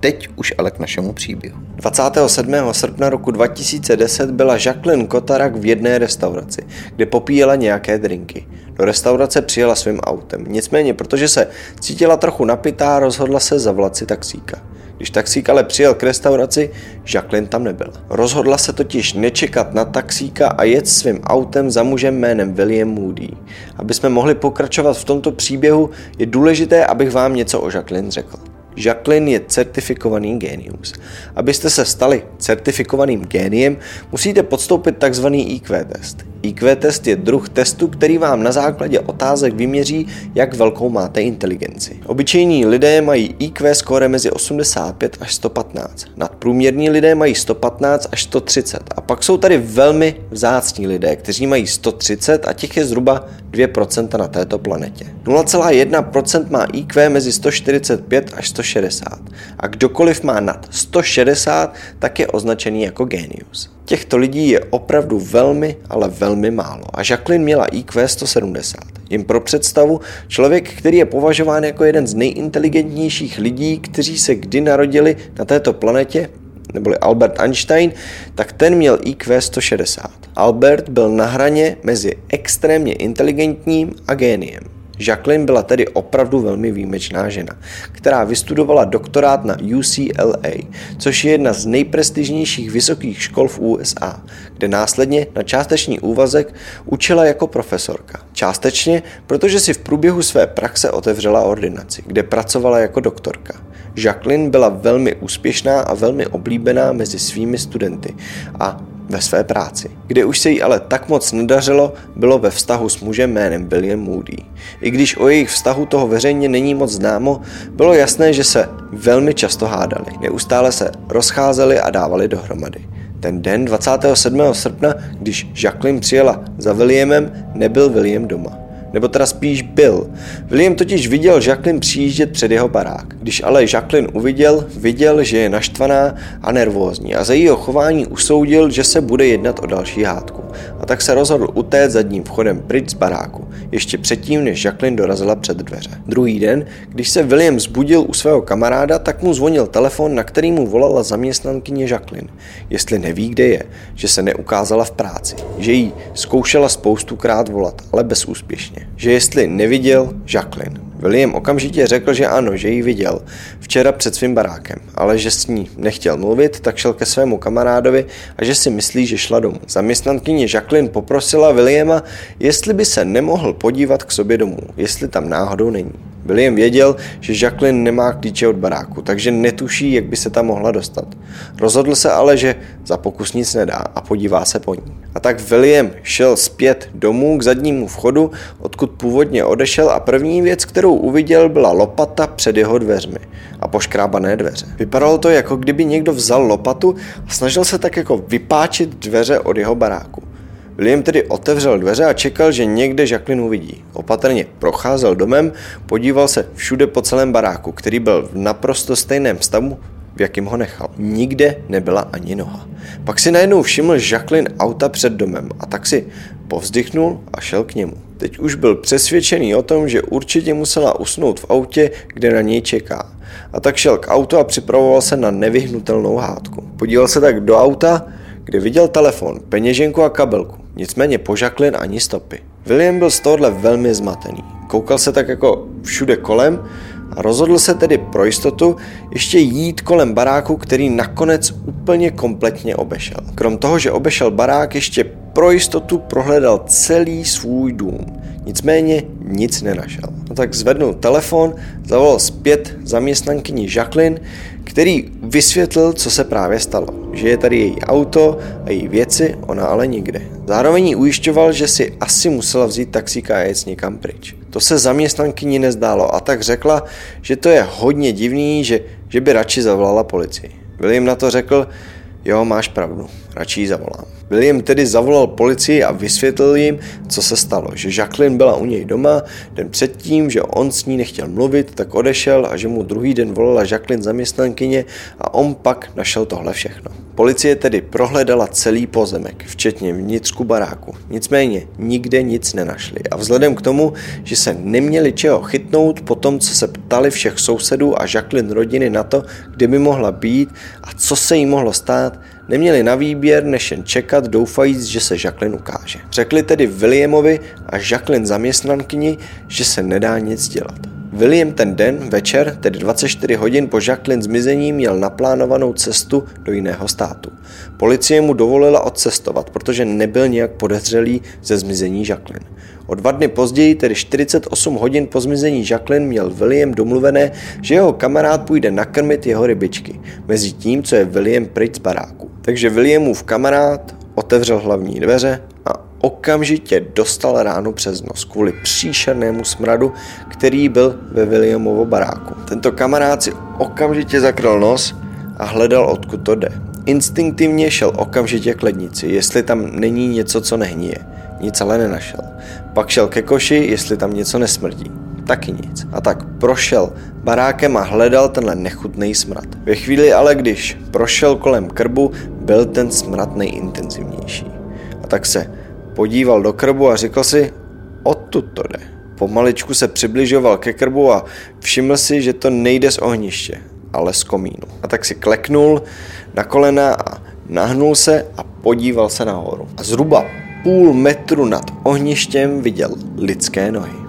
Teď už ale k našemu příběhu. 27. srpna roku 2010 byla Jacqueline Kotarak v jedné restauraci, kde popíjela nějaké drinky. Do restaurace přijela svým autem. Nicméně, protože se cítila trochu napitá, rozhodla se zavolat si taxíka. Když taxík ale přijel k restauraci, Jacqueline tam nebyla. Rozhodla se totiž nečekat na taxíka a jet svým autem za mužem jménem William Moody. Aby jsme mohli pokračovat v tomto příběhu, je důležité, abych vám něco o Jacqueline řekl. Jacqueline je certifikovaný genius. Abyste se stali certifikovaným géniem, musíte podstoupit tzv. IQ test. IQ test je druh testu, který vám na základě otázek vyměří, jak velkou máte inteligenci. Obyčejní lidé mají IQ skóre mezi 85 až 115. Nadprůměrní lidé mají 115 až 130. A pak jsou tady velmi vzácní lidé, kteří mají 130 a těch je zhruba 2% na této planetě. 0,1% má IQ mezi 145 až 160. A kdokoliv má nad 160, tak je označený jako genius. Těchto lidí je opravdu velmi, ale velmi málo. A Jacqueline měla IQ 170. Jen pro představu, člověk, který je považován jako jeden z nejinteligentnějších lidí, kteří se kdy narodili na této planetě, neboli Albert Einstein, tak ten měl IQ 160. Albert byl na hraně mezi extrémně inteligentním a géniem. Jacqueline byla tedy opravdu velmi výjimečná žena, která vystudovala doktorát na UCLA, což je jedna z nejprestižnějších vysokých škol v USA, kde následně na částečný úvazek učila jako profesorka. Částečně, protože si v průběhu své praxe otevřela ordinaci, kde pracovala jako doktorka. Jacqueline byla velmi úspěšná a velmi oblíbená mezi svými studenty a ve své práci. Kde už se jí ale tak moc nedařilo, bylo ve vztahu s mužem jménem William Moody. I když o jejich vztahu toho veřejně není moc známo, bylo jasné, že se velmi často hádali. Neustále se rozcházeli a dávali dohromady. Ten den 27. srpna, když Jacqueline přijela za Williamem, nebyl William doma nebo teda spíš byl. William totiž viděl Jacqueline přijíždět před jeho barák. Když ale Jacqueline uviděl, viděl, že je naštvaná a nervózní a za jejího chování usoudil, že se bude jednat o další hádku. A tak se rozhodl utéct zadním vchodem pryč z baráku, ještě předtím, než Jacqueline dorazila před dveře. Druhý den, když se William zbudil u svého kamaráda, tak mu zvonil telefon, na který mu volala zaměstnankyně Jacqueline. Jestli neví, kde je, že se neukázala v práci, že jí zkoušela spoustukrát volat, ale bezúspěšně že jestli neviděl Jacqueline. William okamžitě řekl, že ano, že ji viděl včera před svým barákem, ale že s ní nechtěl mluvit, tak šel ke svému kamarádovi a že si myslí, že šla domů. Zaměstnankyně Jacqueline poprosila Williama, jestli by se nemohl podívat k sobě domů, jestli tam náhodou není. William věděl, že Jacqueline nemá klíče od baráku, takže netuší, jak by se tam mohla dostat. Rozhodl se ale, že za pokus nic nedá a podívá se po ní. A tak William šel zpět domů k zadnímu vchodu, odkud původně odešel a první věc, kterou uviděl, byla lopata před jeho dveřmi a poškrábané dveře. Vypadalo to, jako kdyby někdo vzal lopatu a snažil se tak jako vypáčit dveře od jeho baráku. William tedy otevřel dveře a čekal, že někde Jacqueline uvidí. Opatrně procházel domem, podíval se všude po celém baráku, který byl v naprosto stejném stavu, v jakým ho nechal. Nikde nebyla ani noha. Pak si najednou všiml Jacqueline auta před domem a tak si povzdychnul a šel k němu. Teď už byl přesvědčený o tom, že určitě musela usnout v autě, kde na něj čeká. A tak šel k autu a připravoval se na nevyhnutelnou hádku. Podíval se tak do auta, kde viděl telefon, peněženku a kabelku. Nicméně po Jacqueline ani stopy. William byl z tohohle velmi zmatený. Koukal se tak jako všude kolem a rozhodl se tedy pro jistotu ještě jít kolem baráku, který nakonec úplně kompletně obešel. Krom toho, že obešel barák, ještě pro jistotu prohledal celý svůj dům. Nicméně nic nenašel. No tak zvednul telefon, zavolal zpět zaměstnankyni Jacqueline, který vysvětlil, co se právě stalo. Že je tady její auto a její věci, ona ale nikde. Zároveň jí ujišťoval, že si asi musela vzít taxíka a jet někam pryč. To se zaměstnankyni nezdálo a tak řekla, že to je hodně divný, že, že by radši zavolala policii. William na to řekl, jo, máš pravdu, radši ji zavolám. William tedy zavolal policii a vysvětlil jim, co se stalo, že Jacqueline byla u něj doma den předtím, že on s ní nechtěl mluvit, tak odešel a že mu druhý den volala Jacqueline zaměstnankyně a on pak našel tohle všechno. Policie tedy prohledala celý pozemek, včetně vnitřku baráku. Nicméně nikde nic nenašli a vzhledem k tomu, že se neměli čeho chytnout po tom, co se ptali všech sousedů a Jacqueline rodiny na to, kde by mohla být a co se jí mohlo stát, neměli na výběr, než jen čekat, doufajíc, že se Jacqueline ukáže. Řekli tedy Williamovi a Jacqueline zaměstnankyni, že se nedá nic dělat. William ten den, večer, tedy 24 hodin po Jacqueline zmizení, měl naplánovanou cestu do jiného státu. Policie mu dovolila odcestovat, protože nebyl nějak podezřelý ze zmizení Jacqueline. O dva dny později, tedy 48 hodin po zmizení Jacqueline, měl William domluvené, že jeho kamarád půjde nakrmit jeho rybičky, mezi tím, co je William pryč z baráku. Takže Williamův kamarád otevřel hlavní dveře a okamžitě dostal ránu přes nos kvůli příšernému smradu, který byl ve Williamovo baráku. Tento kamarád si okamžitě zakryl nos a hledal, odkud to jde. Instinktivně šel okamžitě k lednici, jestli tam není něco, co nehníje. Nic ale nenašel. Pak šel ke koši, jestli tam něco nesmrdí. Taky nic. A tak prošel barákem a hledal tenhle nechutný smrad. Ve chvíli ale, když prošel kolem krbu, byl ten smrad nejintenzivnější. A tak se podíval do krbu a řekl si, odtud to jde. Pomaličku se přibližoval ke krbu a všiml si, že to nejde z ohniště, ale z komínu. A tak si kleknul na kolena a nahnul se a podíval se nahoru. A zhruba půl metru nad ohništěm viděl lidské nohy.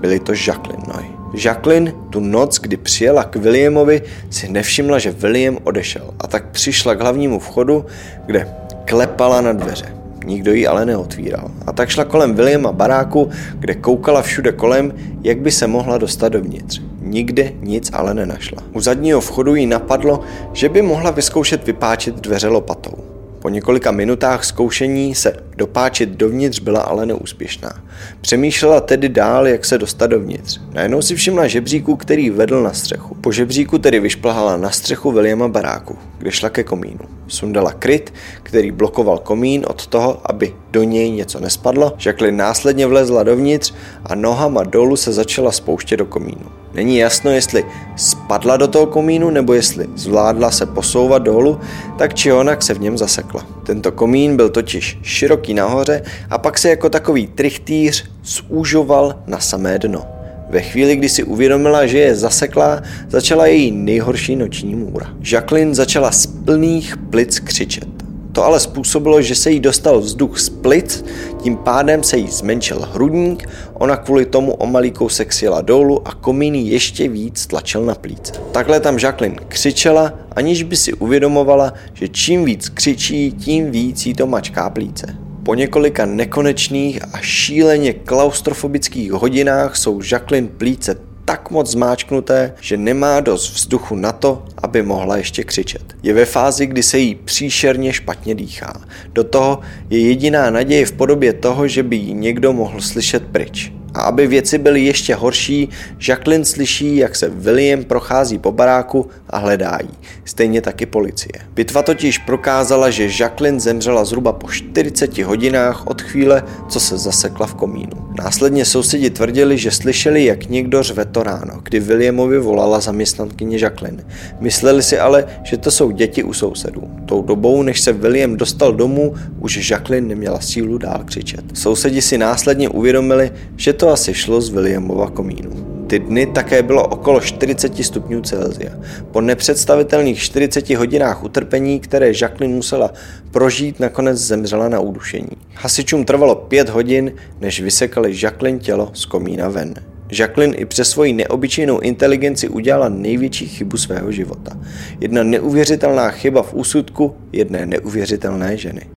Byly to Jacqueline nohy. Jacqueline tu noc, kdy přijela k Williamovi, si nevšimla, že William odešel a tak přišla k hlavnímu vchodu, kde klepala na dveře. Nikdo ji ale neotvíral. A tak šla kolem Williama baráku, kde koukala všude kolem, jak by se mohla dostat dovnitř. Nikde nic ale nenašla. U zadního vchodu jí napadlo, že by mohla vyzkoušet vypáčit dveře lopatou. Po několika minutách zkoušení se dopáčit dovnitř byla ale neúspěšná. Přemýšlela tedy dál, jak se dostat dovnitř. Najednou si všimla žebříku, který vedl na střechu. Po žebříku tedy vyšplhala na střechu Williama baráku, kde šla ke komínu. Sundala kryt, který blokoval komín od toho, aby do něj něco nespadlo. Jacqueline následně vlezla dovnitř a nohama dolů se začala spouštět do komínu. Není jasno, jestli spadla do toho komínu nebo jestli zvládla se posouvat dolů, tak či onak se v něm zasekla. Tento komín byl totiž široký nahoře a pak se jako takový trichtýř zúžoval na samé dno. Ve chvíli, kdy si uvědomila, že je zaseklá, začala její nejhorší noční můra. Jacqueline začala z plných plic křičet. To ale způsobilo, že se jí dostal vzduch z plic, tím pádem se jí zmenšil hrudník, ona kvůli tomu o malý kousek sjela dolů a komín ještě víc tlačil na plíce. Takhle tam Jacqueline křičela, aniž by si uvědomovala, že čím víc křičí, tím víc jí to mačká plíce. Po několika nekonečných a šíleně klaustrofobických hodinách jsou Jacqueline plíce tak moc zmáčknuté, že nemá dost vzduchu na to, aby mohla ještě křičet. Je ve fázi, kdy se jí příšerně špatně dýchá. Do toho je jediná naděje v podobě toho, že by ji někdo mohl slyšet pryč. A aby věci byly ještě horší, Jacqueline slyší, jak se William prochází po baráku a hledá jí. Stejně taky policie. Bitva totiž prokázala, že Jacqueline zemřela zhruba po 40 hodinách od chvíle, co se zasekla v komínu. Následně sousedi tvrdili, že slyšeli, jak někdo řve to ráno, kdy Williamovi volala zaměstnankyně Jacqueline. Mysleli si ale, že to jsou děti u sousedů. Tou dobou, než se William dostal domů, už Jacqueline neměla sílu dál křičet. Sousedi si následně uvědomili, že to asi šlo z Williamova komínu. Ty dny také bylo okolo 40 stupňů Celsia. Po nepředstavitelných 40 hodinách utrpení, které Jacqueline musela prožít, nakonec zemřela na udušení. Hasičům trvalo 5 hodin, než vysekali Jacqueline tělo z komína ven. Jacqueline i přes svoji neobyčejnou inteligenci udělala největší chybu svého života. Jedna neuvěřitelná chyba v úsudku jedné neuvěřitelné ženy.